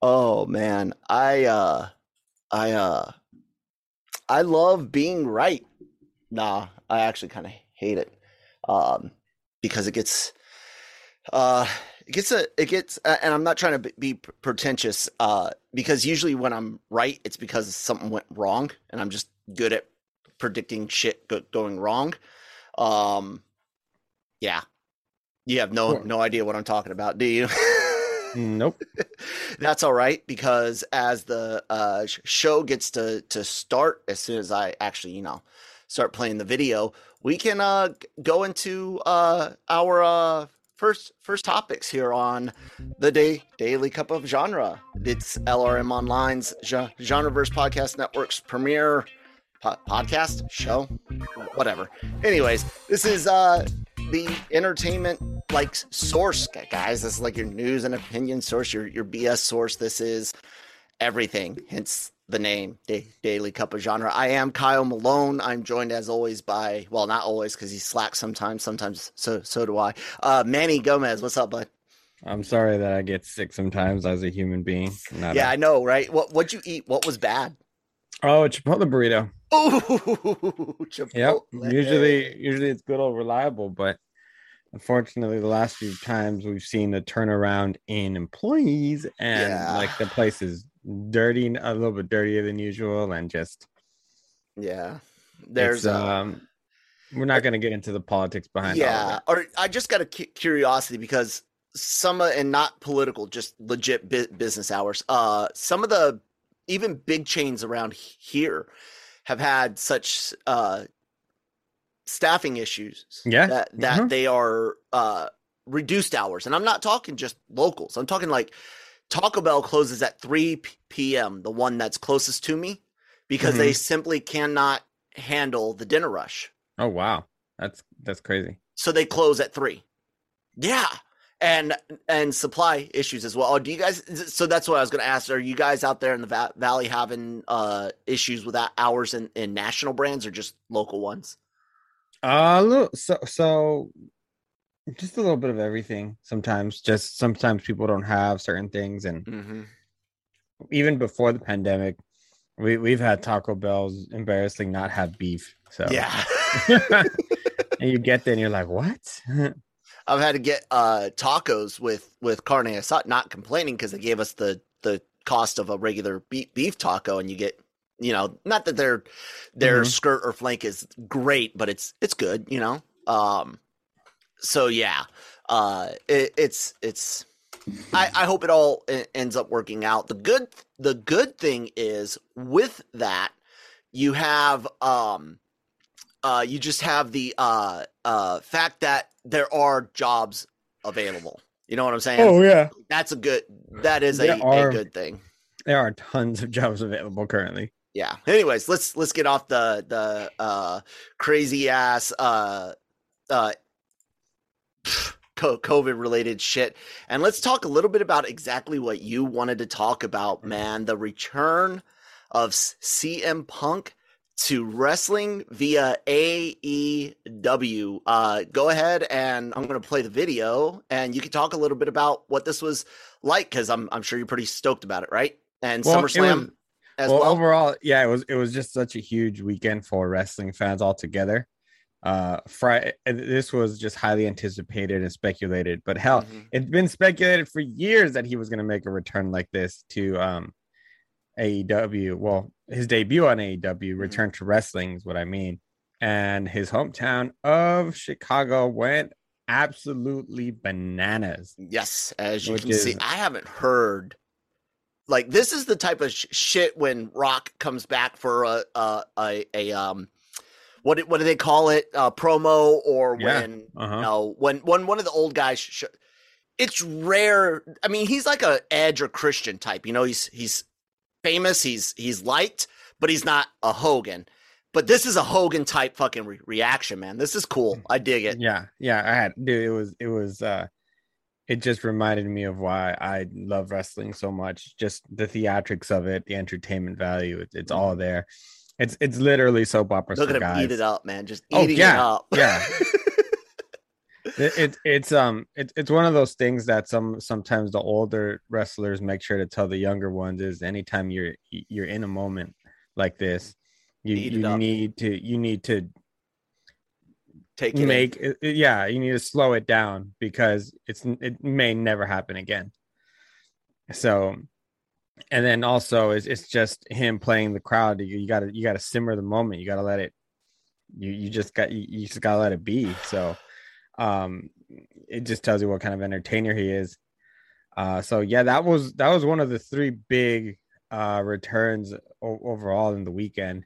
Oh man, I uh I uh I love being right. Nah, I actually kind of hate it. Um because it gets uh it gets a it gets uh, and I'm not trying to be pretentious uh because usually when I'm right it's because something went wrong and I'm just good at predicting shit go- going wrong. Um yeah. You have no no idea what I'm talking about, do you? Nope. That's all right because as the uh, show gets to to start, as soon as I actually, you know, start playing the video, we can uh, go into uh, our uh, first first topics here on the day daily cup of genre. It's LRM Online's Genreverse Podcast Network's premiere po- podcast show, whatever. Anyways, this is uh, the entertainment like source, guys. This is like your news and opinion source, your your BS source. This is everything. Hence the name, Daily Cup of Genre. I am Kyle Malone. I'm joined as always by, well, not always because he slacks sometimes. Sometimes so so do I. Uh, Manny Gomez, what's up, bud? I'm sorry that I get sick sometimes as a human being. yeah, I know, right? What what'd you eat? What was bad? Oh, Chipotle burrito. Oh, Chipotle. Yep. Usually, usually it's good or reliable, but unfortunately the last few times we've seen a turnaround in employees and Yeah. like the place is dirty a little bit dirtier than usual and just Yeah, there's it's, uh, um we're not going to get into the politics behind yeah or i just got a cu- curiosity because some of and not political just legit bu- business hours uh some of the even big chains around here have had such uh staffing issues Yeah, that that mhm. they are uh reduced hours and i'm not talking just locals i'm talking like taco bell closes at 3 p- p.m the one that's closest to me because they simply cannot handle the dinner rush oh wow that's that's crazy so they close at three. Yeah, and and supply issues as well. Oh, do you guys? So that's what I was going to ask. Are you guys out there in the va- valley having uh issues with that hours in, in national brands or just local ones? Uh look so so just a little bit of everything sometimes just sometimes people don't have certain things and Mm-hmm. even before the pandemic we, we've had taco bell's embarrassingly not have beef so Yeah, and you get there and you're like what I've had to get uh tacos with with carne asada. Not complaining because they gave us the the cost of a regular beef, beef taco, and you get you know not that their their Mhm. skirt or flank is great, but it's it's good. You know. Um. So yeah, uh, it, it's it's. I, I hope it all ends up working out. The good the good thing is with that you have um uh you just have the uh uh fact that there are jobs available. You know what I'm saying? Oh yeah, That's a good. That is a, a good thing. there are tons of jobs available currently. Yeah. Anyways, let's let's get off the the uh crazy ass uh uh COVID related shit. And let's talk a little bit about exactly what you wanted to talk about, man. The return of CM Punk to wrestling via AEW. Uh, go ahead and I'm going to play the video and you can talk a little bit about what this was like because I'm, I'm sure you're pretty stoked about it, right? And Well, SummerSlam as well, well. overall, yeah, it was it was just such a huge weekend for wrestling fans altogether. Uh, Friday, this was just highly anticipated and speculated, but hell, Mhm. it's been speculated for years that he was going to make a return like this to um AEW. Well, his debut on AEW, return to wrestling is what I mean. And his hometown of Chicago went absolutely bananas. Yes, as you can see, I haven't heard. Like this is the type of sh- shit when Rock comes back for a a a, a um, what do- what do they call it? Uh, promo or Yeah, when uh-huh. you know when when one of the old guys. Sh- it's rare. I mean, he's like a Edge or Christian type. You know, he's he's famous. He's he's liked, but he's not a Hogan. But this is a Hogan type fucking re- reaction, man. This is cool. I dig it. Yeah, yeah, I had dude, it was it was uh it just reminded me of why I love wrestling so much. Just the theatrics of it, the entertainment value, it, it's all there. It's it's literally soap opera. Look at him guys. eat it up, man. Just Oh, eating it yeah, up. yeah. It, it it's um it, it's one of those things that some sometimes the older wrestlers make sure to tell the younger ones is anytime you're you're in a moment like this you you need to you need to Take it. make it, it- yeah you need to slow it down because it's it may never happen again. So and then also it's, it's just him playing the crowd. You, you gotta you gotta simmer the moment. You gotta let it you you just got you, you just gotta let it be. So um it just tells you what kind of entertainer he is. Uh so yeah that was that was one of the three big uh returns o- overall in the weekend.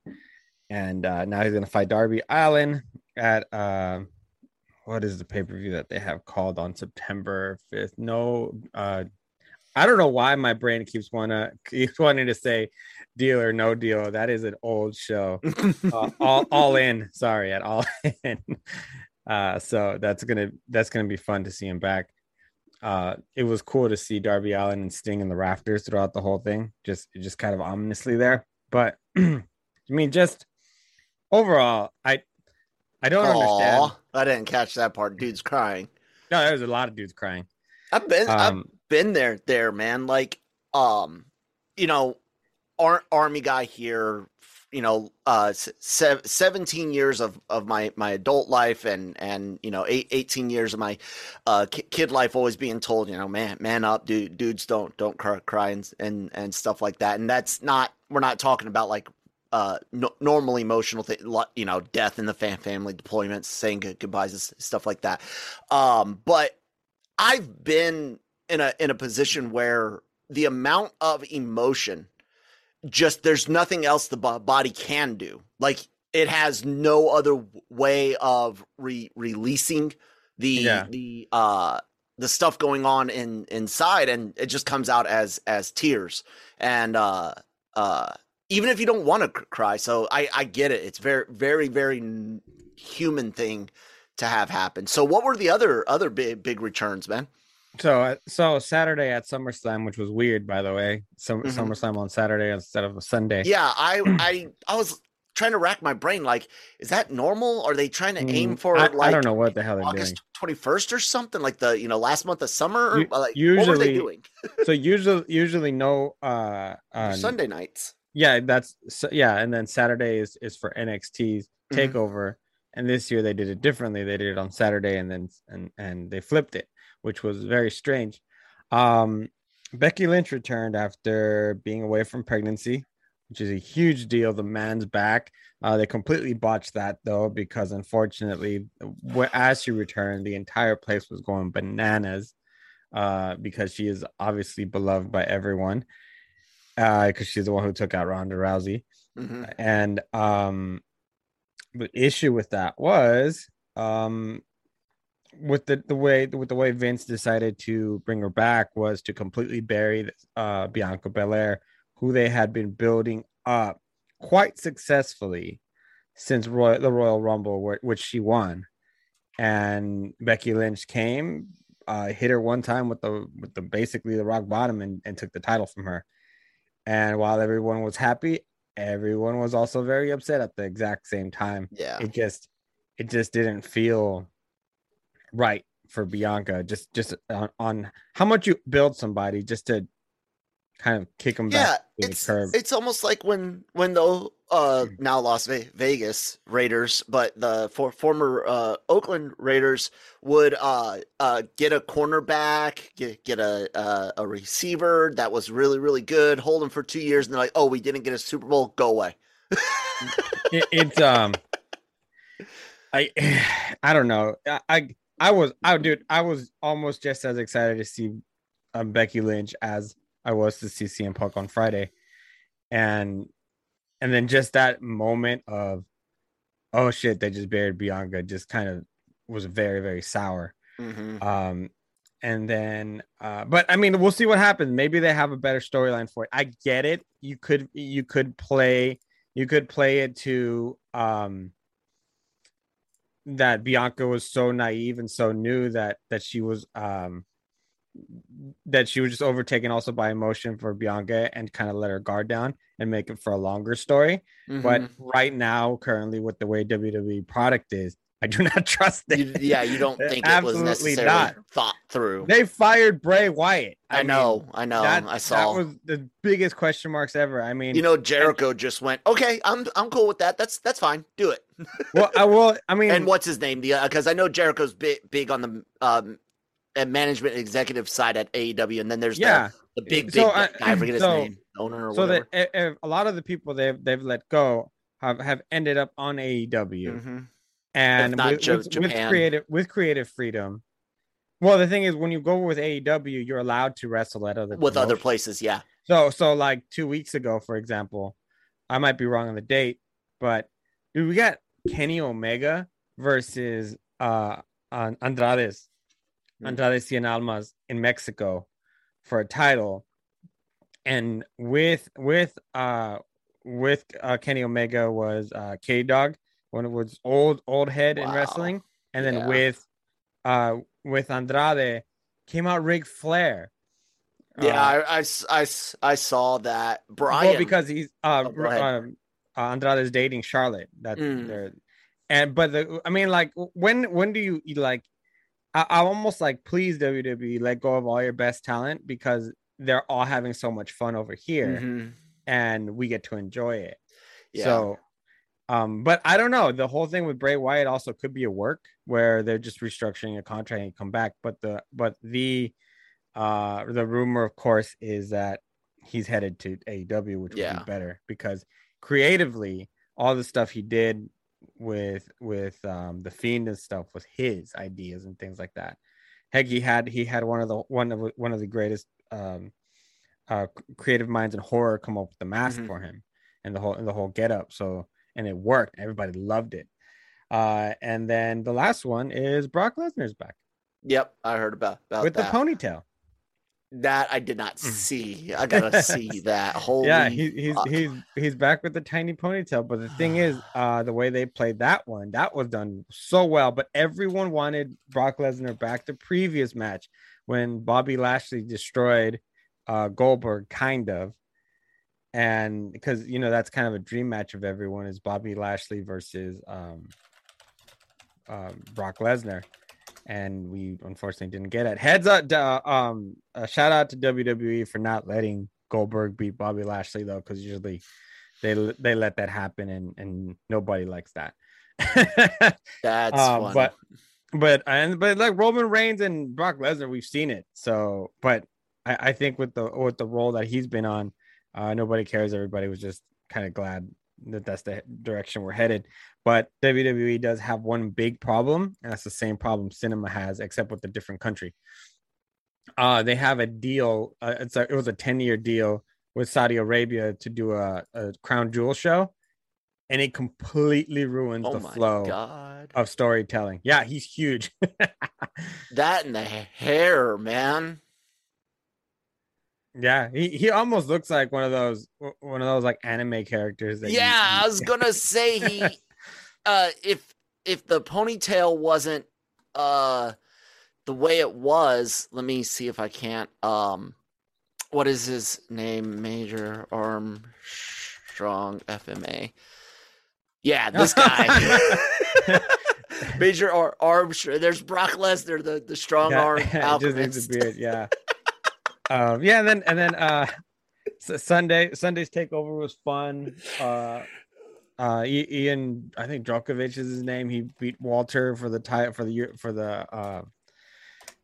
And uh now he's gonna fight darby allin at uh what is the pay-per-view that they have called on september 5th no uh i don't know why my brain keeps wanna keeps wanting to say deal or no deal. That is an old show. Uh, all, all in. Sorry at all in. Uh so that's gonna that's gonna be fun to see him back. Uh it was cool to see darby allin and sting in the rafters throughout the whole thing. Just just kind of ominously there. But i mean just overall i i don't understand I didn't catch that part. Dude's crying. no there's a lot of dudes crying I've been I've um been there there, man. Like um, you know, ar- army guy here, you know, uh se- 17 years of of my my adult life and and you know, eight, 18 years of my uh ki- kid life always being told, you know, man, man up, dude, dudes don't don't cry, cry and and and stuff like that. And that's not we're not talking about like uh no, normal emotional thing you know death in the fam- family deployments saying good- goodbyes and stuff like that. Um but i've been in a in a position where the amount of emotion just there's nothing else the bo- body can do. Like it has no other way of re- releasing the Yeah. the uh the stuff going on in inside and it just comes out as as tears. And uh uh even if you don't want to cry so i i get it it's very very very human thing to have happen. So what were the other other big big returns man? So uh, so saturday at summerslam which was weird by the way Sum- Mhm. summerslam on saturday instead of a sunday. Yeah i i i was trying to rack my brain like is that normal? Are they trying to aim Mm, for I, like I don't know what the hell they're doing. august 21st or something like the you know last month of summer or like what were they usually- doing? so usually usually no uh, uh sunday nights yeah that's so, yeah and then saturday is is for nxt's Mhm. takeover and this year they did it differently. They did it on saturday and then and and they flipped it which was very strange. Um becky lynch returned after being away from pregnancy which is a huge deal. The man's back. Uh they completely botched that though because unfortunately as she returned the entire place was going bananas uh because she is obviously beloved by everyone uh because she's the one who took out Ronda Rousey Mhm. and um the issue with that was um with the the way with the way Vince decided to bring her back was to completely bury uh, Bianca Belair, who they had been building up quite successfully since Roy, the Royal Rumble, where, which she won, and Becky Lynch came, uh, hit her one time with the with the basically the rock bottom and, and took the title from her. And while everyone was happy, everyone was also very upset at the exact same time. Yeah. It just it just didn't feel right for Bianca. Just just on, on how much you build somebody just to kind of kick them yeah, back to it's the curb. it's almost like when when the uh Mm. now Las Vegas Raiders, but the for, former uh Oakland Raiders would uh uh get a cornerback, get get a uh, a receiver that was really really good, hold him for two years, and they're like, oh, we didn't get a Super Bowl, go away. it, it's um I I don't know. I, I I was I dude, I was almost just as excited to see um, Becky Lynch as I was to see CM Punk on Friday. And and then just that moment of oh shit, they just buried Bianca just kind of was very, very sour. Mm-hmm. Um and then uh but I mean we'll see what happens. Maybe they have a better storyline for it. I get it. You could you could play you could play it to um that Bianca was so naive and so new that that she was um that she was just overtaken also by emotion for Bianca and kind of let her guard down and make it for a longer story. But Mm-hmm. right now, currently with the way WWE product is, I do not trust it. You, yeah, you don't think it was necessarily not. thought through. They fired Bray Wyatt. I, mean, know, I know, that, I saw. that was the biggest question marks ever. I mean, you know, Jericho just went, okay, I'm I'm cool with that. That's that's fine. Do it. well, I will. I mean, and what's his name? The because I know Jericho's big big on the um and management executive side at AEW, and then there's yeah. the, the big big So, I- guy. I forget his so- name, owner or So whatever. that eh, eh, a lot of the people they've they've let go have have ended up on AEW. Mhm. and not with, Ja- with, with creative with creative freedom. Well, the thing is, when you go with AEW, you're allowed to wrestle at other with other places, yeah. So, so like two weeks ago, for example, I might be wrong on the date, but dude, we got Kenny Omega versus uh An- Andrades. Andrade Cien Almas in Mexico for a title, and with with uh with uh, Kenny Omega was uh K Dog when it was old old head in wrestling, and then Yeah. with uh with Andrade came out Ric Flair. Yeah, Uh, I saw that. Brian, well, because he's uh, Oh, um, uh Andrade is dating Charlotte. That Mm. and but the I mean like when when do you like I, I'm almost like please WWE let go of all your best talent because they're all having so much fun over here Mhm. and we get to enjoy it. yeah, So um but I don't know the whole thing with Bray Wyatt also could be a work where they're just restructuring a contract and come back but the but the uh the rumor of course is that he's headed to AEW which would be better because creatively all the stuff he did with with um the fiend and stuff was his ideas and things like that. Heck he had he had one of the one of one of the greatest um uh creative minds in horror come up with the mask Mhm. for him and the whole and the whole get up so and it worked. Everybody loved it. Uh and then the last one is brock lesnar's back. Yep, I heard about about with that. the ponytail that I did not Mm. see. I gotta see that. Holy, yeah he, he's fuck. he's he's back with the tiny ponytail but the thing is uh the way they played that one that was done so well but everyone wanted brock lesnar back the previous match when bobby lashley destroyed uh goldberg kind of and because you know that's kind of a dream match of everyone is bobby lashley versus um um brock lesnar and we unfortunately didn't get it. Heads up, uh, um, a shout out to WWE for not letting Goldberg beat Bobby Lashley though, because usually they they let that happen, and and nobody likes that. That's Um, funny. but but and but like Roman Reigns and Brock Lesnar, we've seen it. So, but I, I think with the with the role that he's been on, uh, nobody cares. Everybody was just kind of glad that that's the direction we're headed. But WWE does have one big problem, and that's the same problem Cinema has, except with a different country. Uh, they have a deal. Uh, it's a, it was a ten year deal with Saudi Arabia to do a, a crown jewel show, and it completely ruins Oh the flow god. of storytelling. Yeah, he's huge. That and the hair, man. Yeah, he, he almost looks like one of those one of those like anime characters. That Yeah, you- I was gonna say he uh if if the ponytail wasn't uh the way it was, let me see if I can't um what is his name? Major Armstrong FMA. Yeah, this guy. Major Ar- Armstrong. There's Brock Lesnar, the, the strong Yeah, arm just needs a beard. Yeah. Um. Yeah. And then and then uh, Sunday Sunday's takeover was fun. Uh, uh, Ian, I think Djokovic is his name. He beat Walter for the title for the for the uh,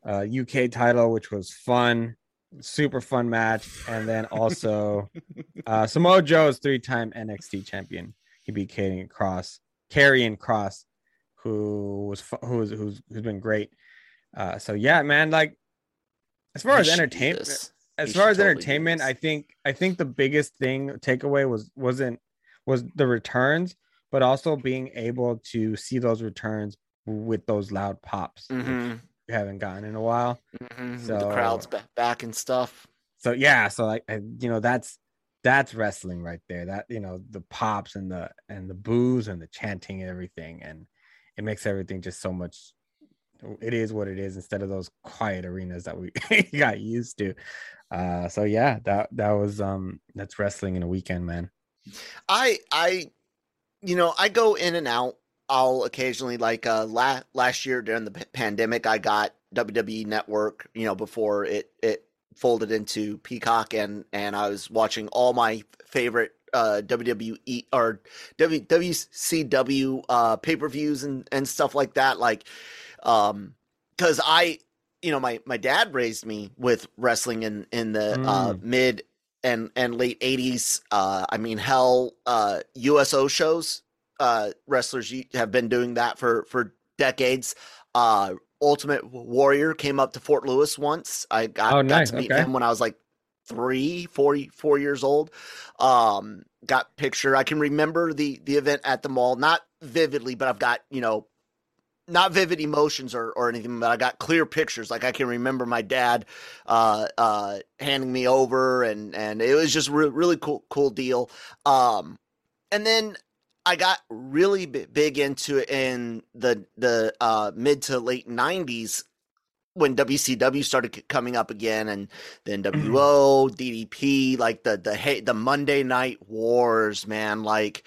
uh, UK title, which was fun, super fun match. And then also uh, Samoa Joe is three time NXT champion. He beat Karrion Kross, Karrion Kross, who was fu- who's who's who's been great. Uh, so yeah, man, like as far as entertainment, as far as totally entertainment. I think I think the biggest thing takeaway was wasn't was the returns, but also being able to see those returns with those loud pops. which Mhm, we haven't gotten in a while. mhm, So- the crowd's ba- back and stuff. So yeah, so like I, you know that's that's wrestling right there. That you know the pops and the and the boos and the chanting and everything, and it makes everything just so much. It is what it is instead of those quiet arenas that we got used to. Uh, so yeah, that that was um that's wrestling in a weekend, man. I I you know, I go in and out. I'll occasionally like uh la- last year during the pandemic I got WWE network, you know, before it it folded into Peacock and and I was watching all my favorite uh WWE or w, WCW uh pay-per-views and and stuff like that like um cuz I you know my my dad raised me with wrestling in in the uh Mm. mid and and late 80s uh i mean hell uh uso shows uh wrestlers have been doing that for for decades. Uh ultimate warrior came up to fort lewis once. I got, Oh, got to meet okay. him when i was like three four four years old. Um got picture. I can remember the the event at the mall not vividly but i've got you know not vivid emotions or, or anything, but I got clear pictures. Like I can remember my dad uh, uh, handing me over, and and it was just re- really cool cool deal. Um, and then I got really bi- big into it in the the uh, mid to late '90s when WCW started c- coming up again, and then WO, DDP, like the the hey, the Monday Night Wars, man. Like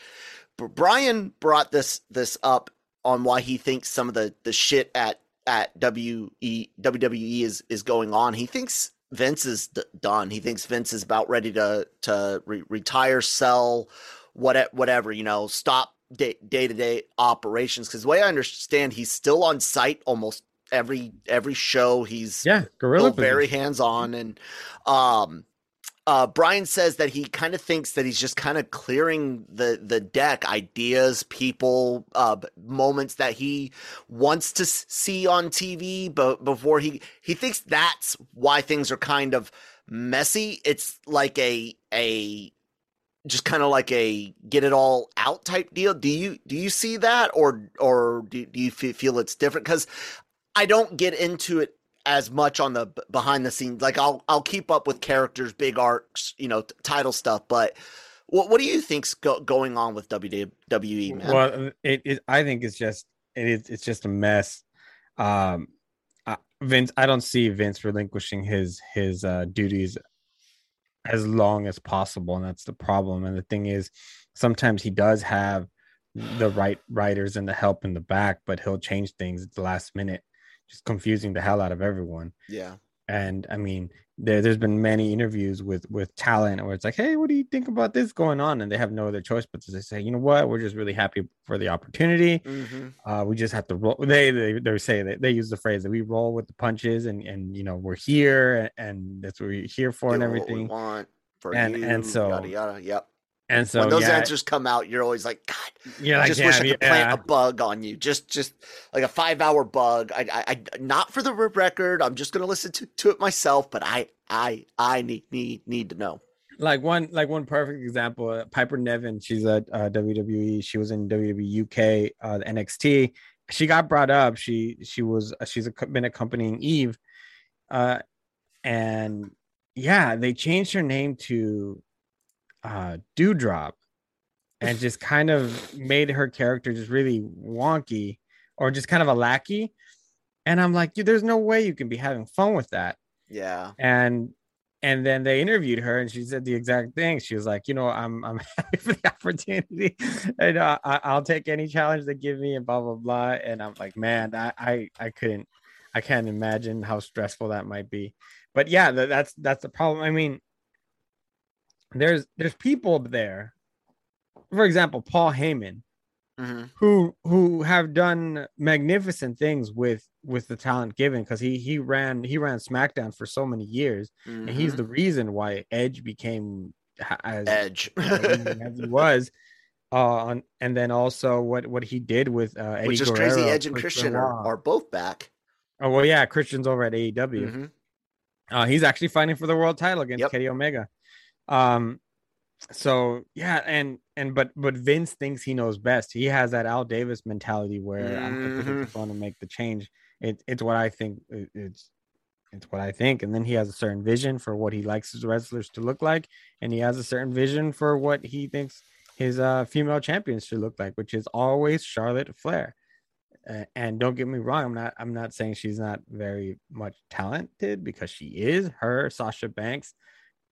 Brian brought this this up on why he thinks some of the the shit at at WE WWE is is going on. He thinks Vince is d- done. He thinks Vince is about ready to to re- retire, sell, what whatever you know, stop day to day operations. Because the way I understand, he's still on site almost every every show. He's Yeah, gorilla. still very hands on and um uh Brian says that he kind of thinks that he's just kind of clearing the the deck ideas people uh moments that he wants to see on TV but before he he thinks that's why things are kind of messy. It's like a a just kind of like a get it all out type deal. Do you do you see that? Or or do, do you feel it's different? Cuz I don't get into it as much on the behind the scenes. Like I'll I'll keep up with characters, big arcs, you know, t- title stuff. But what what do you think's go- going on with WWE, man? Well, it, it I think it's just it it's just a mess. Um, I, Vince, I don't see Vince relinquishing his his uh, duties as long as possible, and that's the problem. And the thing is, sometimes he does have the right writers and the help in the back, but he'll change things at the last minute, just confusing the hell out of everyone. Yeah, and i mean there, there's been many interviews with with talent where it's like hey what do you think about this going on? And they have no other choice but to say you know what? We're just really happy for the opportunity. Hmm uh we just have to roll they they, they say that they use the phrase that we roll with the punches and and you know we're here and, and that's what we're here for and everything. want for And- you, and so- yada yada. Yep. And so when those yeah, answers come out, you're always like, God, you're I like just yeah, wish I could plant a bug on you. Just just like a five hour bug. I, I, I not for the record. I'm just gonna listen to, to it myself. But I I I need need need to know. like one like one perfect example uh, piper niven she's a uh, wwe she was in wwe uk uh, nxt she got brought up she she was uh, she's a, been accompanying eve uh and yeah they changed her name to uh doudrop and just kind of made her character just really wonky or just kind of a lackey. And i'm like there's no way you can be having fun with that. Yeah. and and then they interviewed her and she said the exact thing. She was like you know i'm i'm happy for the opportunity and uh, I, i'll take any challenge they give me and blah blah blah. And i'm like man i i, I couldn't i can't imagine how stressful that might be. But yeah that's that's the problem. I mean there's there's people there for example paul heyman hmm who who have done magnificent things with with the talent given because he he ran he ran SmackDown for so many years and he's the reason why Edge became as, Edge. as he was uh on, and then also what what he did with uh Eddie Which is Guerrero, crazy. Edge and Christian are, are both back. oh well yeah Christian's over at AEW Mhm. uh, he's actually fighting for the world title against Yep. Kenny Omega. Um, so yeah, and and but but Vince thinks he knows best. He has that Al Davis mentality where I'm gonna pick up the Mhm. phone and make the change. It, it's what I think. it- It's it's what I think. And then he has a certain vision for what he likes his wrestlers to look like, and he has a certain vision for what he thinks his uh, female champions should look like, which is always Charlotte Flair. Uh, and don't get me wrong, I'm not I'm not saying she's not very much talented because she is. Her, Sasha Banks,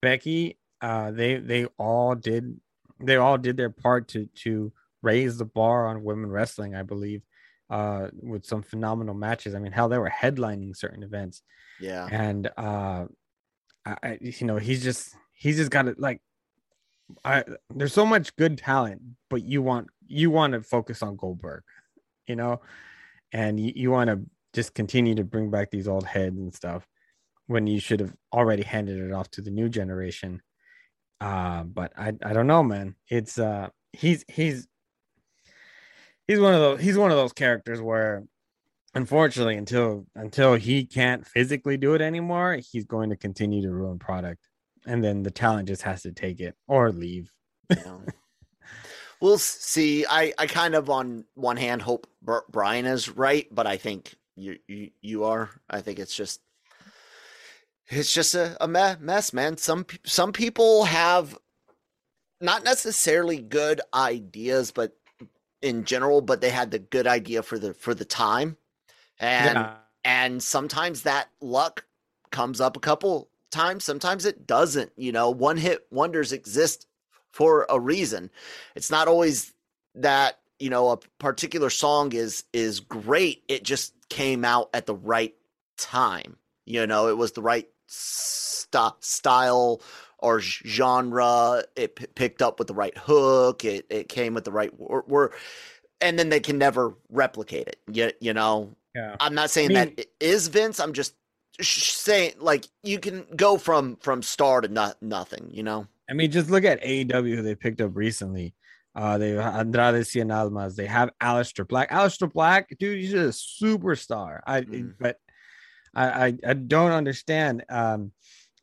Becky, uh, they they all did they all did their part to to raise the bar on women wrestling, I believe, uh, with some phenomenal matches. I mean, hell, they were headlining certain events Yeah. and uh I, you know he's just he's just got it like i there's so much good talent but you want you want to focus on goldberg you know and you, you want to just continue to bring back these old heads and stuff when you should have already handed it off to the new generation uh but i i don't know man it's uh he's he's he's one of those he's one of those characters where unfortunately until until he can't physically do it anymore he's going to continue to ruin product and then the talent just has to take it or leave Yeah. we'll see. I, I kind of on one hand hope Br- Brian is right, but I think you you, you are. I think it's just it's just a, a mess, man. Some some people have not necessarily good ideas, but in general, but they had the good idea for the for the time, and yeah. and sometimes that luck comes up a couple times. Sometimes it doesn't you know. One hit wonders exist for a reason. It's not always that you know a particular song is is great. It just came out at the right time. You know it was the right st- style or genre it p- picked up with the right hook it, it came with the right word and then they can never replicate it you, you know yeah I'm not saying I that mean- it is Vince. I'm just sh- saying like you can go from from star to not nothing. You know. i mean just look at aew they picked up recently uh they have andrade cien almas they have Aleister black Aleister black dude he's a superstar i Mhm. but I, I i don't understand um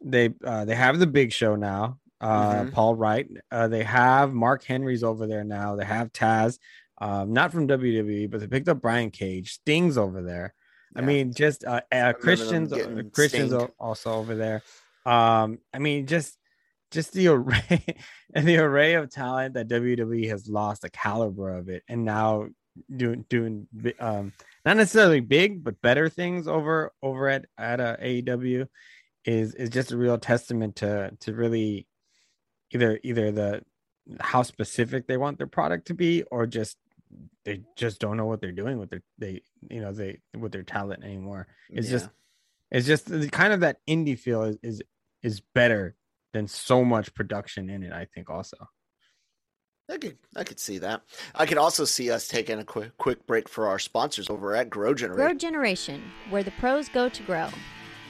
they uh they have the big show now uh Mhm. paul wright uh they have mark henry's over there now they have taz um not from wwe but they picked up brian cage sting's over there. I mean just uh, uh christians uh, christians also over there. Um i mean just just the array and the array of talent that WWE has lost the caliber of it and now doing doing um not necessarily big but better things over over at at uh, AEW is is just a real testament to to really either either the how specific they want their product to be or just they just don't know what they're doing with their they you know they with their talent anymore it's Yeah. just it's just the kind of that indie feel is, is is better than so much production in it i think also I could I could see that. I could also see us taking a quick quick break for our sponsors over at Grow Generation. Grow Generation, where the pros go to grow.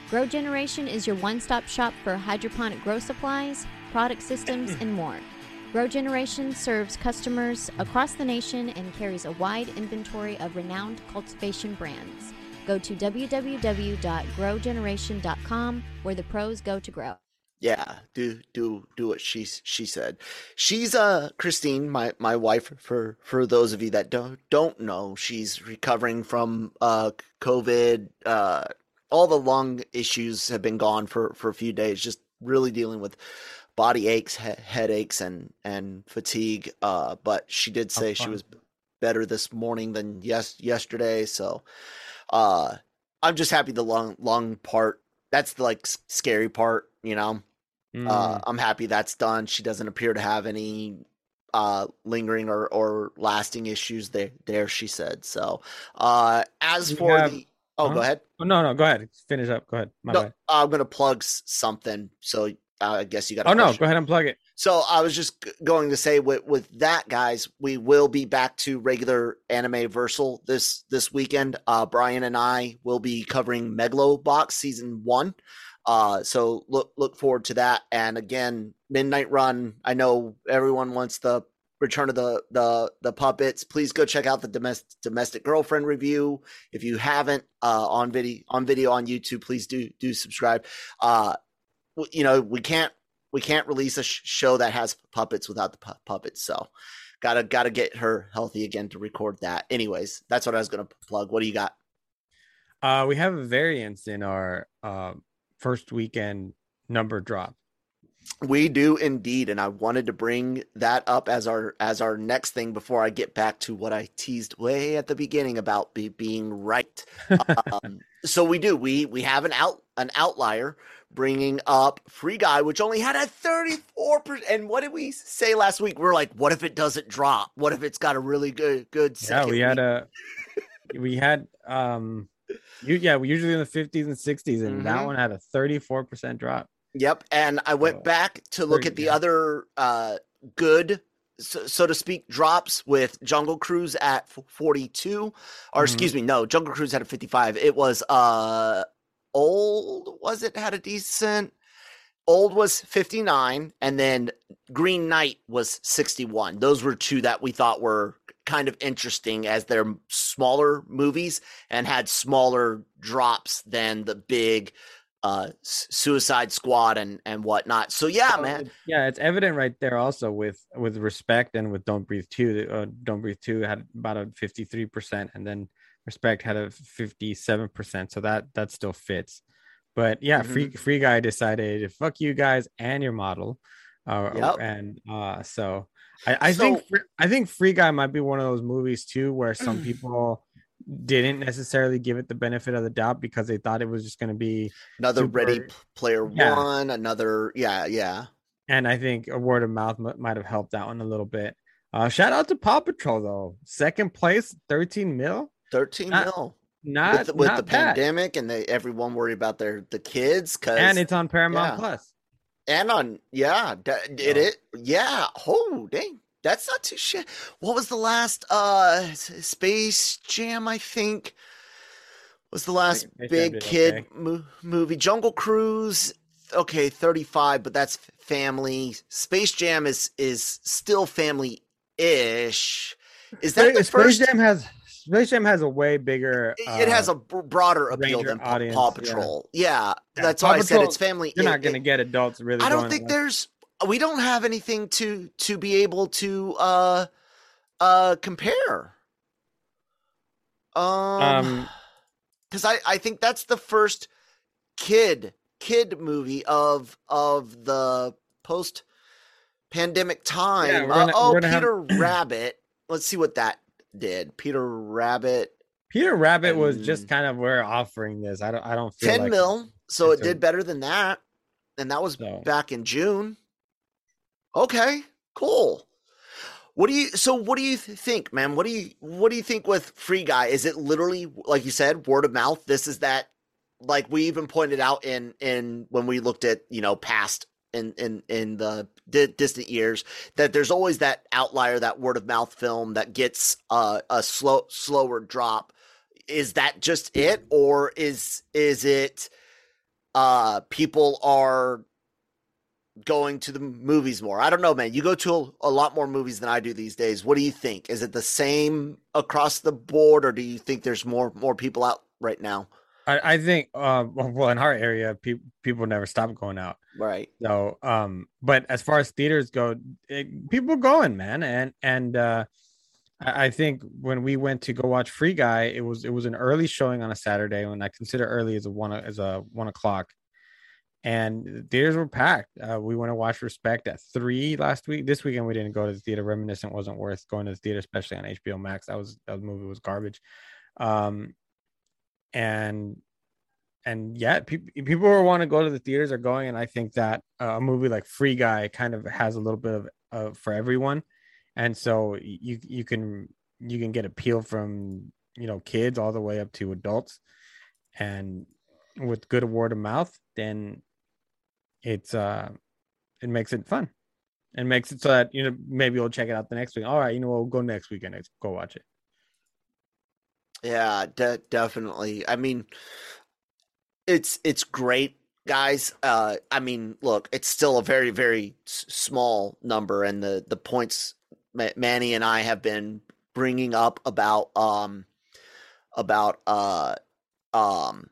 Grow Generation is your one stop shop for hydroponic grow supplies, product systems, and more. Grow Generation serves customers across the nation and carries a wide inventory of renowned cultivation brands. Go to www.growgeneration.com where the pros go to grow. Yeah, do do do what she she said. She's uh Christine, my my wife. For for those of you that don't don't know, she's recovering from uh COVID. Uh, all the lung issues have been gone for for a few days. Just really dealing with body aches, he- headaches, and and fatigue. Uh, but she did say she was better this morning than yes yesterday. So, uh, I'm just happy the lung lung part. That's the like scary part, you know. Mm. Uh, I'm happy that's done. She doesn't appear to have any uh, lingering or, or lasting issues there. There, she said. So, uh, as We for have- the oh, huh? go ahead. Oh, no, no, go ahead. Finish up. Go ahead. My No, bad. I'm gonna plug something. So uh, I guess you got. Oh no, go ahead and plug it. So I was just g- going to say with with that, guys, we will be back to regular anime versal this this weekend. Uh, Brian and I will be covering Megalobox season one. Uh, so look look forward to that. And again, Midnight Run. I know everyone wants the return of the the the puppets. Please go check out the domestic domestic girlfriend review if you haven't uh, on video on video on YouTube. Please do do subscribe. Uh, you know we can't we can't release a sh- show that has puppets without the pu- puppets. So, gotta gotta get her healthy again to record that. Anyways, that's what I was gonna plug. What do you got? Uh, we have a variance in our uh, first weekend number drop. We do indeed, and I wanted to bring that up as our as our next thing before I get back to what I teased way at the beginning about be, being right. um, so we do we we have an out an outlier bringing up Free Guy, which only had a thirty four percent. And what did we say last week? We are like, what if it doesn't drop? What if it's got a really good good yeah, we had a we had um you yeah, we're usually in the 50s and 60s and that Mhm. one had a 34% drop. Yep, and I went Oh, back to look very at the good. other uh, good, so, so to speak, drops with Jungle Cruise at 42, or Mhm. excuse me, no, Jungle Cruise had a 55. It was uh, old, was it? Had a decent. Old was 59, and then Green Knight was 61. Those were two that we thought were kind of interesting as they're smaller movies and had smaller drops than the big uh Suicide Squad and and whatnot. So yeah, Oh, man. Yeah, it's evident right there also with with respect and with Don't Breathe 2. Uh, Don't Breathe 2 had about a 53% and then respect had a 57%. So that that still fits. But yeah, Mm-hmm. free free guy decided fuck you guys and your model. Uh, Yep. and uh so I, I think So- Free- I think Free Guy might be one of those movies too where some people didn't necessarily give it the benefit of the doubt because they thought it was just going to be Another super- Ready Player Yeah. One, another yeah, yeah. and I think a word of mouth m- might have helped that one a little bit. Uh, shout out to Paw Patrol though, second place, thirteen mil. 13 Not- mil. Not With, the- with not the pandemic and they everyone worried about their the kids cuz and it's on Paramount yeah. Plus. And on yeah, d- did it? Yeah. Oh, dang. That's not too shit. What was the last uh Space Jam, I think? Was the last big kid okay. mo- movie Jungle Cruise? Okay, 35, but that's family. Space Jam is is still family-ish. Is that the Space first Jam has Space Jam has a way bigger. it has uh, a broader appeal than Paw, audience, Paw. Patrol. Yeah, Yeah, that's Paw why I said it's family. You're it- not going to get adults really. I don't think there's. We don't have anything to to be able to uh uh compare. Um, Um, because I I think that's the first kid kid movie of of the post pandemic time. Uh, gonna- oh, we're have- Peter Rabbit. Let's see what that did. Peter Rabbit. Peter Rabbit was just kind of we're offering this. I don't. I don't feel 10 like mil so it did better than that and that was So- back in june okay cool what do you so what do you th- think man what do you what do you think with free guy is it literally like you said word of mouth this is that like we even pointed out in in when we looked at you know past in in in the di- distant years that there's always that outlier that word of mouth film that gets uh, a slow slower drop. Is that just it or is is it uh people are going to the movies more? I don't know man. You go to a, a lot more movies than i do these days. What do you think? Is it the same across the board or do you think there's more more people out right now I, I think uh, well in our area people people never stop going out. Right. So um but as far as theaters go, it, people going, man. And and uh I, I think when we went to go watch Free Guy, it was it was an early showing on a Saturday when I consider early as a one as a one o'clock. And theaters were packed. Uh, we went to watch Respect at three last week. This weekend we didn't go to the theater. Reminiscence wasn't worth going to the theater, especially on HBO Max. That was that movie was garbage. Um, and and yeah, people people who want to go to the theaters are going, and I think that uh, a movie like Free Guy kind of has a little bit of uh, for everyone, and so you you can you can get appeal from you know kids all the way up to adults, and with good word of mouth, then it's uh it makes it fun, and makes it so that you know maybe we'll check it out the next week. All right, you know we'll go next weekend, let's go watch it. Yeah, de- definitely. I mean, it's it's great, guys. Uh, I mean, look, it's still a very very s- small number, and the the points Ma- Manny and I have been bringing up about um about uh um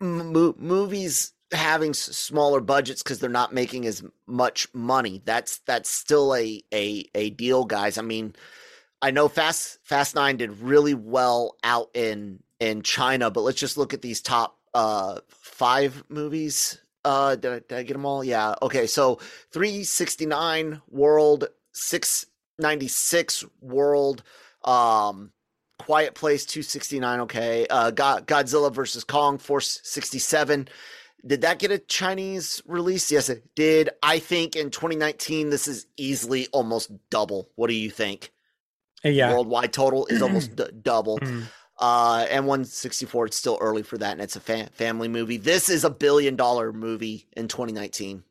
mo- movies having s- smaller budgets because they're not making as much money. That's that's still a a a deal, guys. I mean, I know Fast Fast Nine did really well out in in China, but let's just look at these top uh five movies. Uh, did I, did I get them all? Yeah. Okay. So 369 world, 696 world, um, Quiet Place 269. Okay. Uh, God, Godzilla versus Kong Force 67 Did that get a Chinese release? Yes, it did. I think in 2019, this is easily almost double. What do you think? Yeah. Worldwide total is almost d- double. Mhm. Uh, and 164, it's still early for that, and it's a fa- family movie. This is a billion dollar movie in 2019.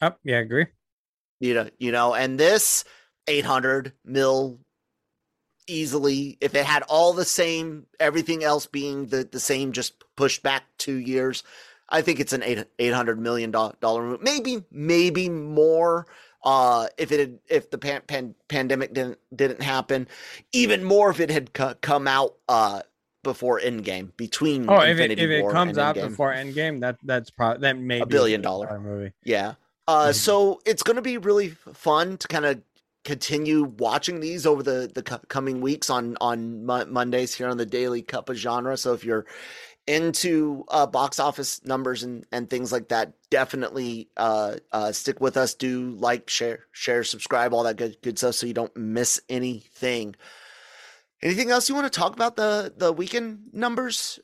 Oh, yeah, I agree. You know, you know, and this 800 mil easily. If it had all the same, everything else being the the same, just pushed back two years, I think it's an eight 800 million dollar movie. Maybe, maybe more. Uh, if it had, if the pan, pan, pandemic didn't didn't happen, even more if it had c- come out uh before Endgame between Oh, if it Infinity if it War comes out Endgame. before Endgame, that that's probably that may A billion dollar. movie. Yeah. Uh, Mhm. so it's going to be really fun to kind of continue watching these over the the co- coming weeks on on Mo- Mondays here on the Daily Cup of Genre. So if you're into uh, box office numbers and and things like that, definitely uh, uh, stick with us. Do like, share, share, subscribe, all that good good stuff, so you don't miss anything. Anything else you want to talk about the the weekend numbers?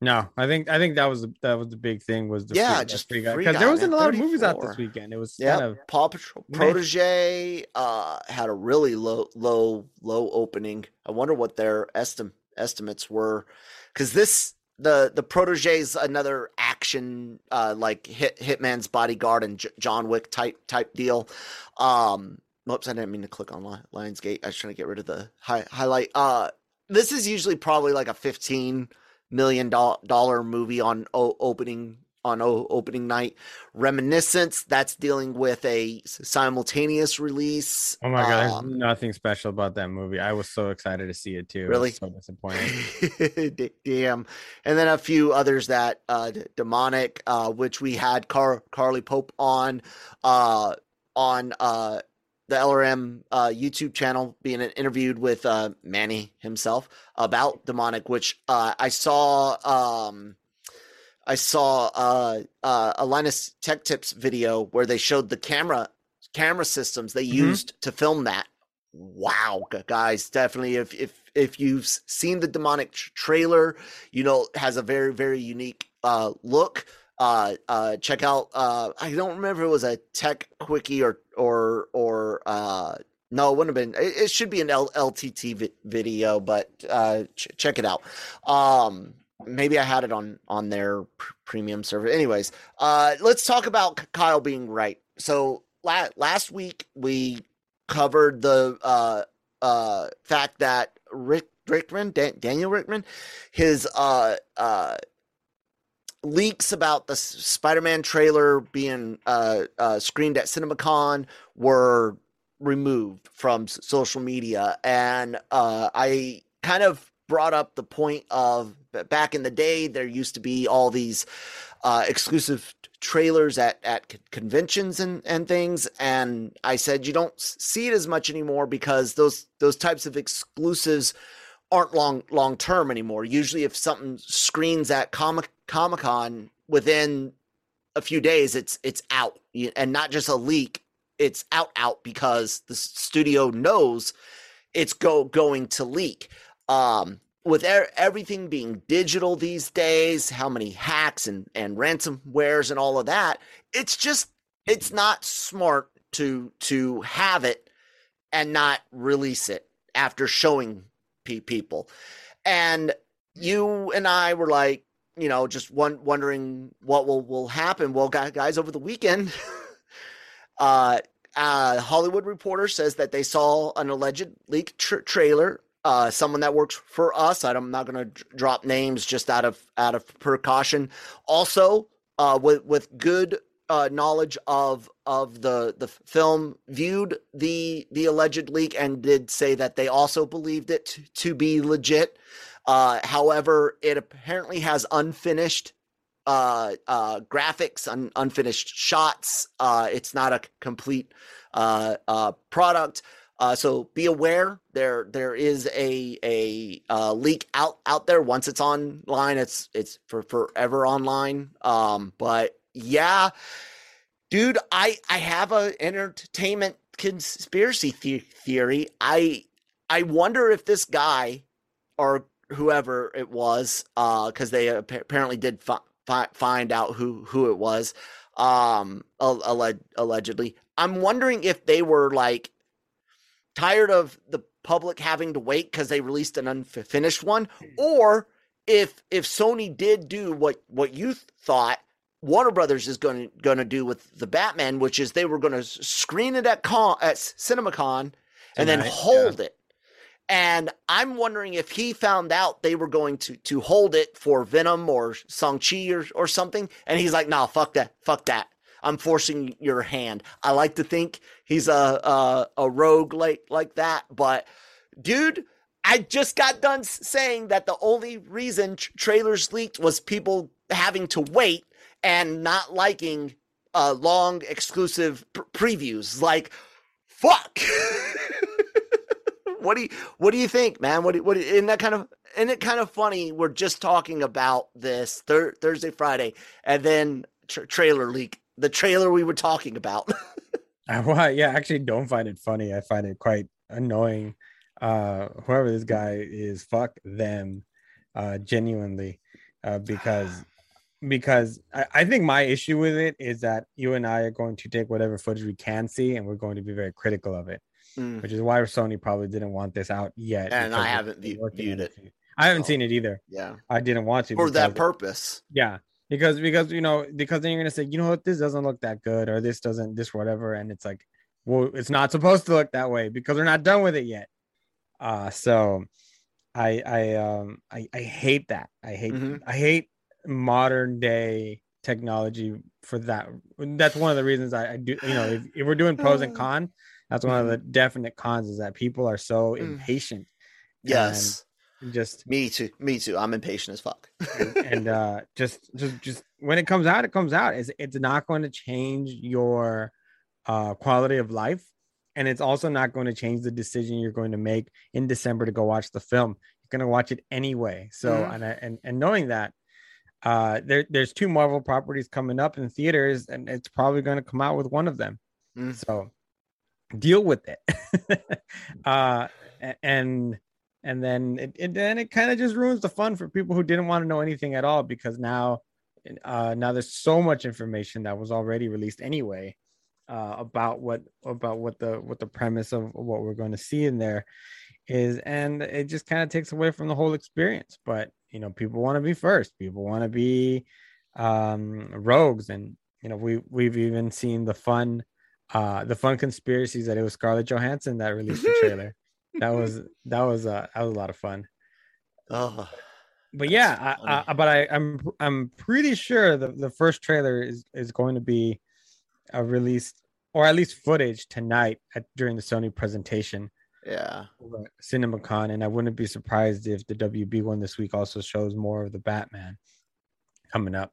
No, I think I think that was the, that was the big thing was the Yeah, free, just because there wasn't a lot of movies out this weekend. It was Yeah, kind of Paw Patrol. Protege uh, had a really low, low, low opening. I wonder what their estim- estimates were, because this the the Protege is another action uh, like hit Hitman's Bodyguard and J- John Wick type type deal. Um, oops, I didn't mean to click on Li- Lionsgate. I was trying to get rid of the hi- highlight. Uh, this is usually probably like a fifteen million dollar movie on o- opening on opening night. Reminiscence that's dealing with a simultaneous release. oh my god, there's Um, nothing special about that movie. I was so excited to see it too. It Really? so disappointing. Damn. And then a few others that uh demonic uh which we had Car- Carly Pope on uh on uh the LRM uh YouTube channel being interviewed with uh Manny himself about demonic which uh I saw um I saw uh uh a Linus Tech Tips video where they showed the camera camera systems they Mhm. used to film that. Wow guys definitely if if if you've seen the demonic tr- trailer you know it has a very very unique uh look. Uh uh check out uh i don't remember if it was a tech quickie or or or uh no it wouldn't have been it, it should be an L- ltt vi- video but uh ch- check it out. Um maybe i had it on on their pr- premium server. Anyways uh let's talk about kyle being right. So la- last week we covered the uh uh fact that Rick Richtman Dan- Daniel Richtman his uh uh leaks about the Spider-Man trailer being uh, uh screened at CinemaCon were removed from social media. And uh I kind of brought up the point of back in the day, there used to be all these uh, exclusive trailers at at conventions and and things and I said you don't see it as much anymore because those those types of exclusives aren't long long term anymore. Usually if something screens at Comic Comic-Con within a few days it's it's out and not just a leak, it's out out because the studio knows it's go going to leak. Um with er- everything being digital these days, how many hacks and, and ransomwares and all of that, it's just it's not smart to to have it and not release it after showing p- people. And you and I were like, you know, just one, wondering what will will happen. Well, guys, over the weekend, uh, uh, Hollywood Reporter says that they saw an alleged leak tra- trailer uh, someone that works for us. I'm not going to drop names just out of out of precaution. Also, uh, with with good uh, knowledge of of the the film, viewed the the alleged leak and did say that they also believed it to, be legit. Uh, however, it apparently has unfinished uh, uh, graphics, un- unfinished shots. Uh, it's not a complete uh, uh, product. Uh, so be aware there there is a a uh, leak out out there. Once it's online, it's it's for forever online. Um, but yeah, dude, I I have a entertainment conspiracy the- theory. I I wonder if this guy or whoever it was, because uh, they apparently did fi- fi- find out who who it was, um, alleg- allegedly. I'm wondering if they were like tired of the public having to wait because they released an unfinished one, hmm. or if if Sony did do what what you thought Warner Brothers is going to going to do with the Batman, which is they were going to screen it at con at CinemaCon and then hold yeah. it. And I'm wondering if he found out they were going to to hold it for Venom or Shang Chi or or something, and he's like, "Nah, fuck that, fuck that. I'm forcing your hand." I like to think he's a a, a rogue like like that, but dude, I just got done saying that the only reason tra- trailers leaked was people having to wait and not liking uh, long exclusive pr- previews. Like, fuck. what do you What do you think, man? What do, what isn't that kind of isn't it kind of funny? We're just talking about this thir- Thursday, Friday, and then tra- trailer leak. The trailer we were talking about. well, yeah, I actually don't find it funny. I find it quite annoying uh whoever this guy is fuck them uh genuinely uh because because I, I think my issue with it is that you and I are going to take whatever footage we can see and we're going to be very critical of it, mm. which is why Sony probably didn't want this out yet. And I haven't viewed it. it. I haven't so, seen it either. Yeah, I didn't want to for that purpose. Yeah, because because you know because then you're gonna say you know what this doesn't look that good or this doesn't this whatever and it's like well it's not supposed to look that way because we're not done with it yet. Uh, so I I um I, I hate that. I hate mm-hmm. I hate modern day technology for that. That's one of the reasons I, I do. You know, if, if, we're doing pros and cons, that's one of the mm-hmm. definite cons is that people are so mm. impatient. Yes. Just me too. Me too. I'm impatient as fuck. and, and uh, just just just when it comes out, it comes out. It's it's not going to change your uh, quality of life and it's also not going to change the decision you're going to make in December to go watch the film. You're going to watch it anyway. So mm-hmm. and and and knowing that uh there there's two Marvel properties coming up in theaters and it's probably going to come out with one of them. Mm-hmm. So deal with it. uh and and then it, it then it kind of just ruins the fun for people who didn't want to know anything at all because now uh now there's so much information that was already released anyway uh, about what about what the what the premise of what we're going to see in there is and it just kind of takes away from the whole experience. But you know people want to be first. People want to be um rogues. And you know we we've even seen the fun uh the fun conspiracies that it was scarlett johansson that released the trailer that was that was uh that was a lot of fun oh but yeah I, I, but i i'm i'm pretty sure the the first trailer is is going to be a released or at least footage tonight at, during the Sony presentation. Yeah. CinemaCon, and I wouldn't be surprised if the WB one this week also shows more of the Batman coming up.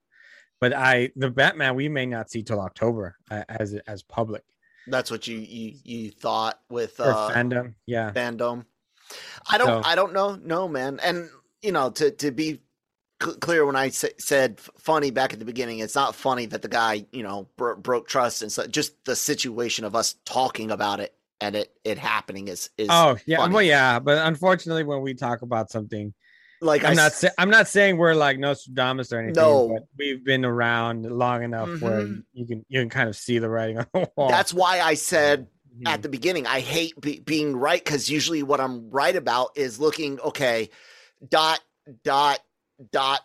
But I, the Batman, we may not see till October uh, as as public. That's what you you you thought with uh, fandom, yeah. fandom. I don't. So- I don't know. No, man. And you know, to to be cl- clear, when I sa- said funny back at the beginning, it's not funny that the guy, you know, bro- broke trust and so, just the situation of us talking about it and it it happening is is. Oh yeah, funny. well yeah, but unfortunately, when we talk about something, like I I'm not s- sa- I'm not saying we're like Nostradamus or anything. No. but we've been around long enough where Mhm. you can you can kind of see the writing on the wall. That's why I said Mhm. at the beginning. I hate be- being right because usually what I'm right about is looking okay, dot dot dot.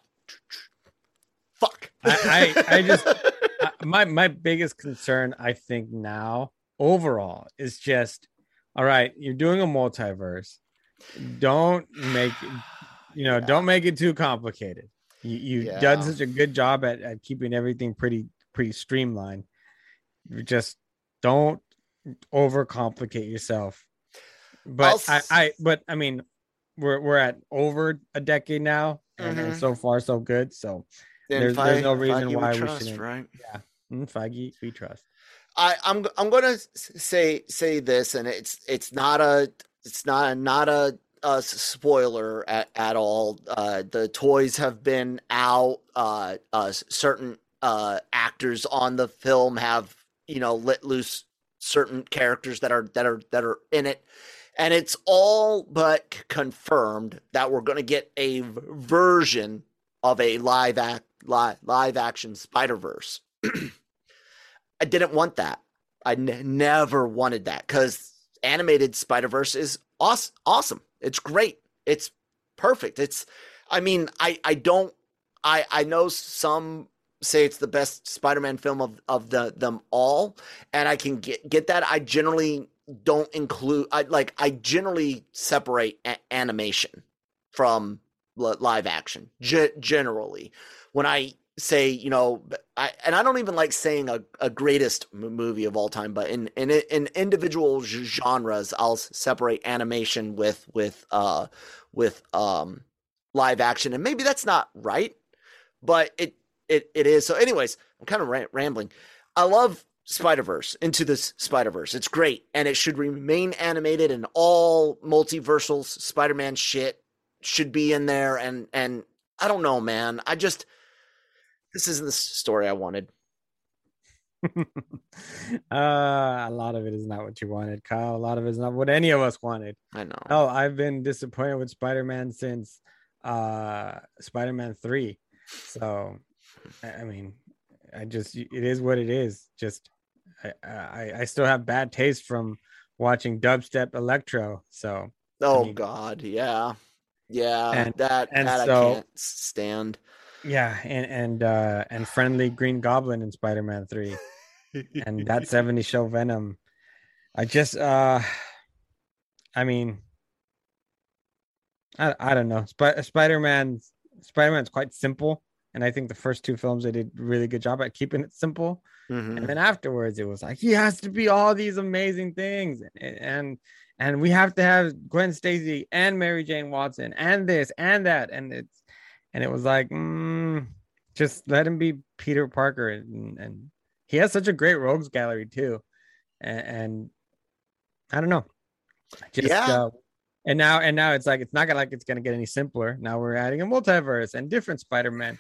Fuck. I- I- I just- I- my my biggest concern I think now overall is just all right. You're doing a multiverse. Don't make it- you know. Yeah. Don't make it too complicated. You, you've Yeah. done such a good job at, at keeping everything pretty pretty streamlined. You just don't overcomplicate yourself. But I, I but I mean we're we're at over a decade now, and, and so far so good. So There's- there's no reason Feige why we trust, shouldn't- right? mm, Feige, we trust. I, I'm I'm gonna say say this, and it's it's not a it's not a not a, a spoiler at, at all. Uh, the toys have been out. Uh, uh, certain actors on the film have you know let loose certain characters that are that are that are in it, and it's all but confirmed that we're gonna get a version of a live act live, live action Spider Verse. I didn't want that. I n- never wanted that because animated Spider Verse is awesome. Awesome. It's great. It's perfect. It's. I mean, I I don't. I I know some say it's the best Spider-Man film of of the them all, and I can get get that. I generally don't include. I like. I generally separate a- animation from li- live action. Ge- generally, when I say you know I and I don't even like saying a, a greatest movie of all time, but in in in individual genres, I'll separate animation with with uh with um live action, and maybe that's not right, but it it it is. So, anyways, I'm kind of ra- rambling. I love Spider Verse into this Spider Verse. It's great, and it should remain animated, and all multiversal Spider Man shit should be in there. And and I don't know, man. I just this isn't the story I wanted. uh, a lot of it is not what you wanted, Kyle. A lot of it is not what any of us wanted. I know. Oh, I've been disappointed with Spider-Man since uh Spider-Man 3. So I I mean, I just it is what it is. Just I I, I still have bad taste from watching dubstep electro. So Oh mean- God, yeah, yeah. And- that and that so- I can't stand. Yeah, and and uh and friendly Green Goblin in Spider-Man 3 and that 70 show Venom. I just uh I mean I I don't know. Sp- Spider-Man Spider-Man's quite simple and I think the first two films they did a really good job at keeping it simple. Mhm. And then afterwards it was like he has to be all these amazing things and and, and we have to have Gwen Stacy and Mary Jane Watson and this and that and it's and it was like mm, just let him be Peter Parker. And, and he has such a great rogues gallery too. And, and i don't know. Just Yeah. uh, and now and now it's like it's not gonna like it's gonna get any simpler. Now we're adding a multiverse and different spider-man.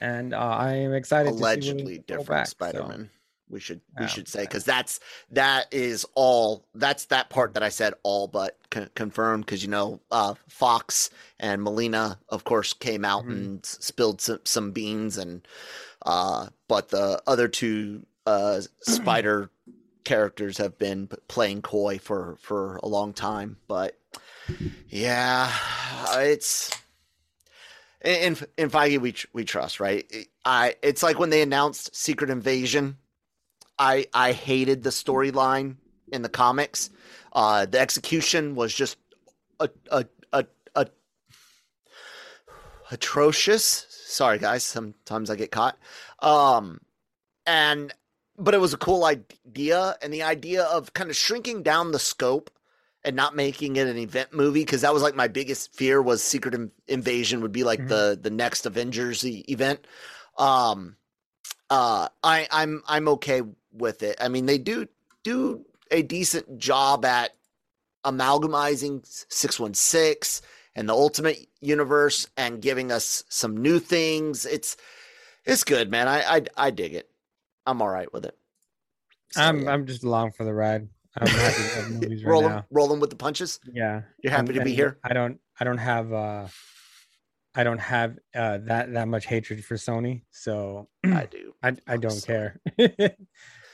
And uh, i am excited to see where we Allegedly different back, so- Spider-Man. We should we Oh, should say okay. because that's that is all that's that part that I said all but con- confirmed because you know uh, Foxx and Molina of course came out Mhm. and spilled some, some beans and uh, but the other two uh, Spider characters have been playing coy for for a long time but yeah it's in in Feige we tr- we trust right I it's like when they announced Secret Invasion I I hated the storyline in the comics uh the execution was just a a a, a atrocious sorry guys sometimes I get caught um and but it was a cool idea and the idea of kind of shrinking down the scope and not making it an event movie because that was like my biggest fear was Secret In- Invasion would be like Mhm. the the next Avengers e- event. Um, uh, I I'm I'm okay with it. I mean, they do do a decent job at amalgamizing six one six and the Ultimate Universe and giving us some new things. It's it's good, man. I I, I dig it. I'm all right with it. So, I'm yeah. I'm just along for the ride. I'm happy to have movies right rolling now. rolling with the punches. Yeah, You're happy And- to be here. I don't I don't have uh I don't have uh that that much hatred for Sony, so I do. I I don't care.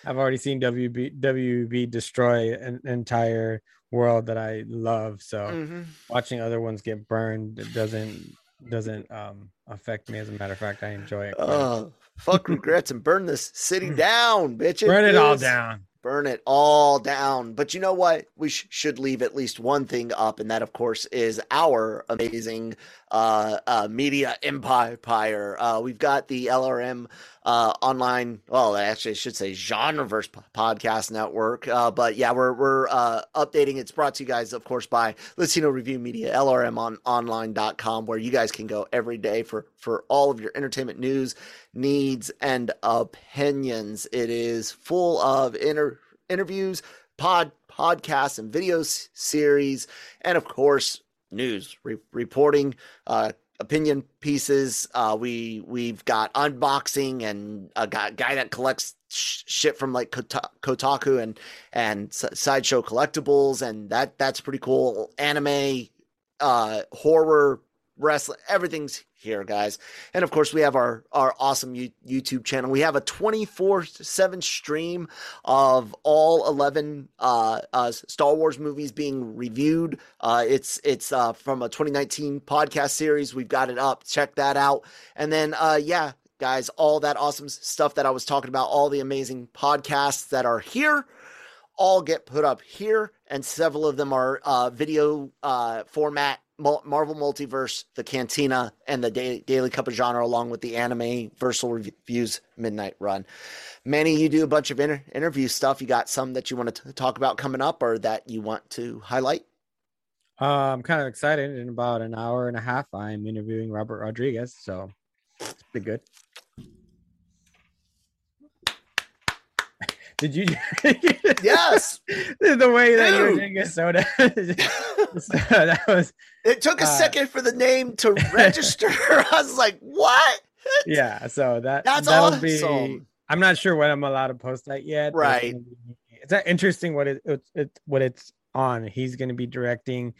I've already seen WB WB destroy an entire world that I love, so Mhm. watching other ones get burned doesn't doesn't um affect me. As a matter of fact, I enjoy it. Uh, fuck regrets and burn this city down, bitch. Burn it all down. burn it all down. But you know what? We sh- should leave at least one thing up, and that, of course, is our amazing uh, uh, media empire. Uh, we've got the LRM uh, online. Well, actually, I should say Genreverse Podcast Network. Uh, but yeah, we're we're uh, updating. It's brought to you guys, of course, by Latino Review Media, LRM on online.com, where you guys can go every day for for all of your entertainment news needs and opinions. It is full of inter- interviews, pod podcasts, and video s- series, and of course, news re- reporting, uh, opinion pieces. Uh, we we've got unboxing and a guy, guy that collects sh- shit from like Kotaku and and sideshow collectibles, and that that's pretty cool. Anime, uh, horror, wrestling, everything's here, guys. And of course, we have our our awesome YouTube channel. We have a 24/7 stream of all 11 uh, uh, Star Wars movies being reviewed. Uh, it's it's uh, from a 2019 podcast series. We've got it up. Check that out. And then uh, yeah, guys, all that awesome stuff that I was talking about, all the amazing podcasts that are here all get put up here, and several of them are uh, video uh, format. Marvel Multiverse, the Cantina, and the Daily, Daily Cup of Genre, along with the Anime Versal Reviews Midnight Run. Manny, you do a bunch of inter- interview stuff. You got some that you want to talk about coming up, or that you want to highlight? Uh, I'm kind of excited. In about an hour and a half, I'm interviewing Robert Rodriguez, so it's pretty good. Did you? Yes, the way that you were Dude. drinking soda. that was it took a Uh, second for the name to register. I was like, "What?" yeah. So that That's that'll be. I'm not sure when I'm allowed to post that yet. Right. It's, gonna be- it's uh, interesting what it, it's it's what it's on. He's going to be directing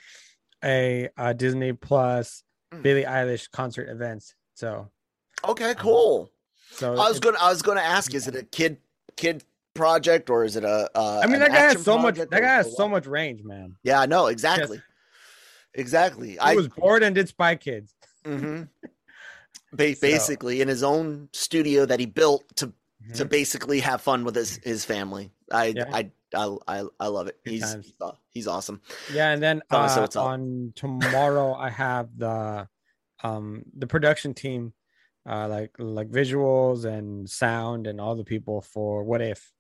a, uh Disney Plus Mm. Billie Eilish concert events. So Okay, cool. so I was gonna, I was gonna ask, is it a kid, kid project, or is it a? Uh, I mean, that guy has so much. That guy has so much range, man. Yeah, I know exactly, exactly. He I was bored and did Spy Kids. Mm-hmm. ba- So- basically in his own studio that he built to to Mhm. basically have fun with his his family. I Yeah. I, I I I love it. Good He's times. he's, awesome. Yeah, and then uh, up. on tomorrow I have the um the production team, uh like like visuals and sound and all the people for What If,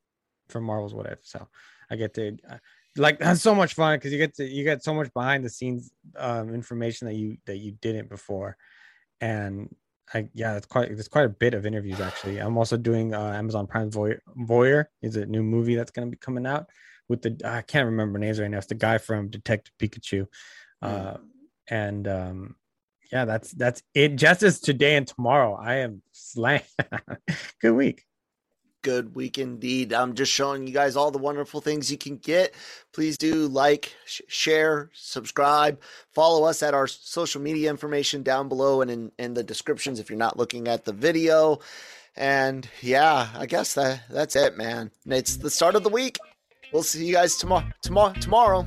from Marvel's What If. So I get to uh, like that's so much fun because you get to you get so much behind the scenes um information that you that you didn't before, and I yeah it's quite that's quite a bit of interviews actually. I'm also doing uh, Amazon Prime Voy- Voyeur is a new movie that's going to be coming out with the I can't remember names right now. It's the guy from Detective Pikachu, uh, and um, yeah, that's that's it. Just as today and tomorrow, I am slaying. Good week. Good week indeed. I'm just showing you guys all the wonderful things you can get. Please do like, sh- share, subscribe, follow us at our social media information down below and in, in the descriptions if you're not looking at the video. And yeah, I guess that that's it, man. It's the start of the week. We'll see you guys tomorrow. Tomorrow. Tomorrow.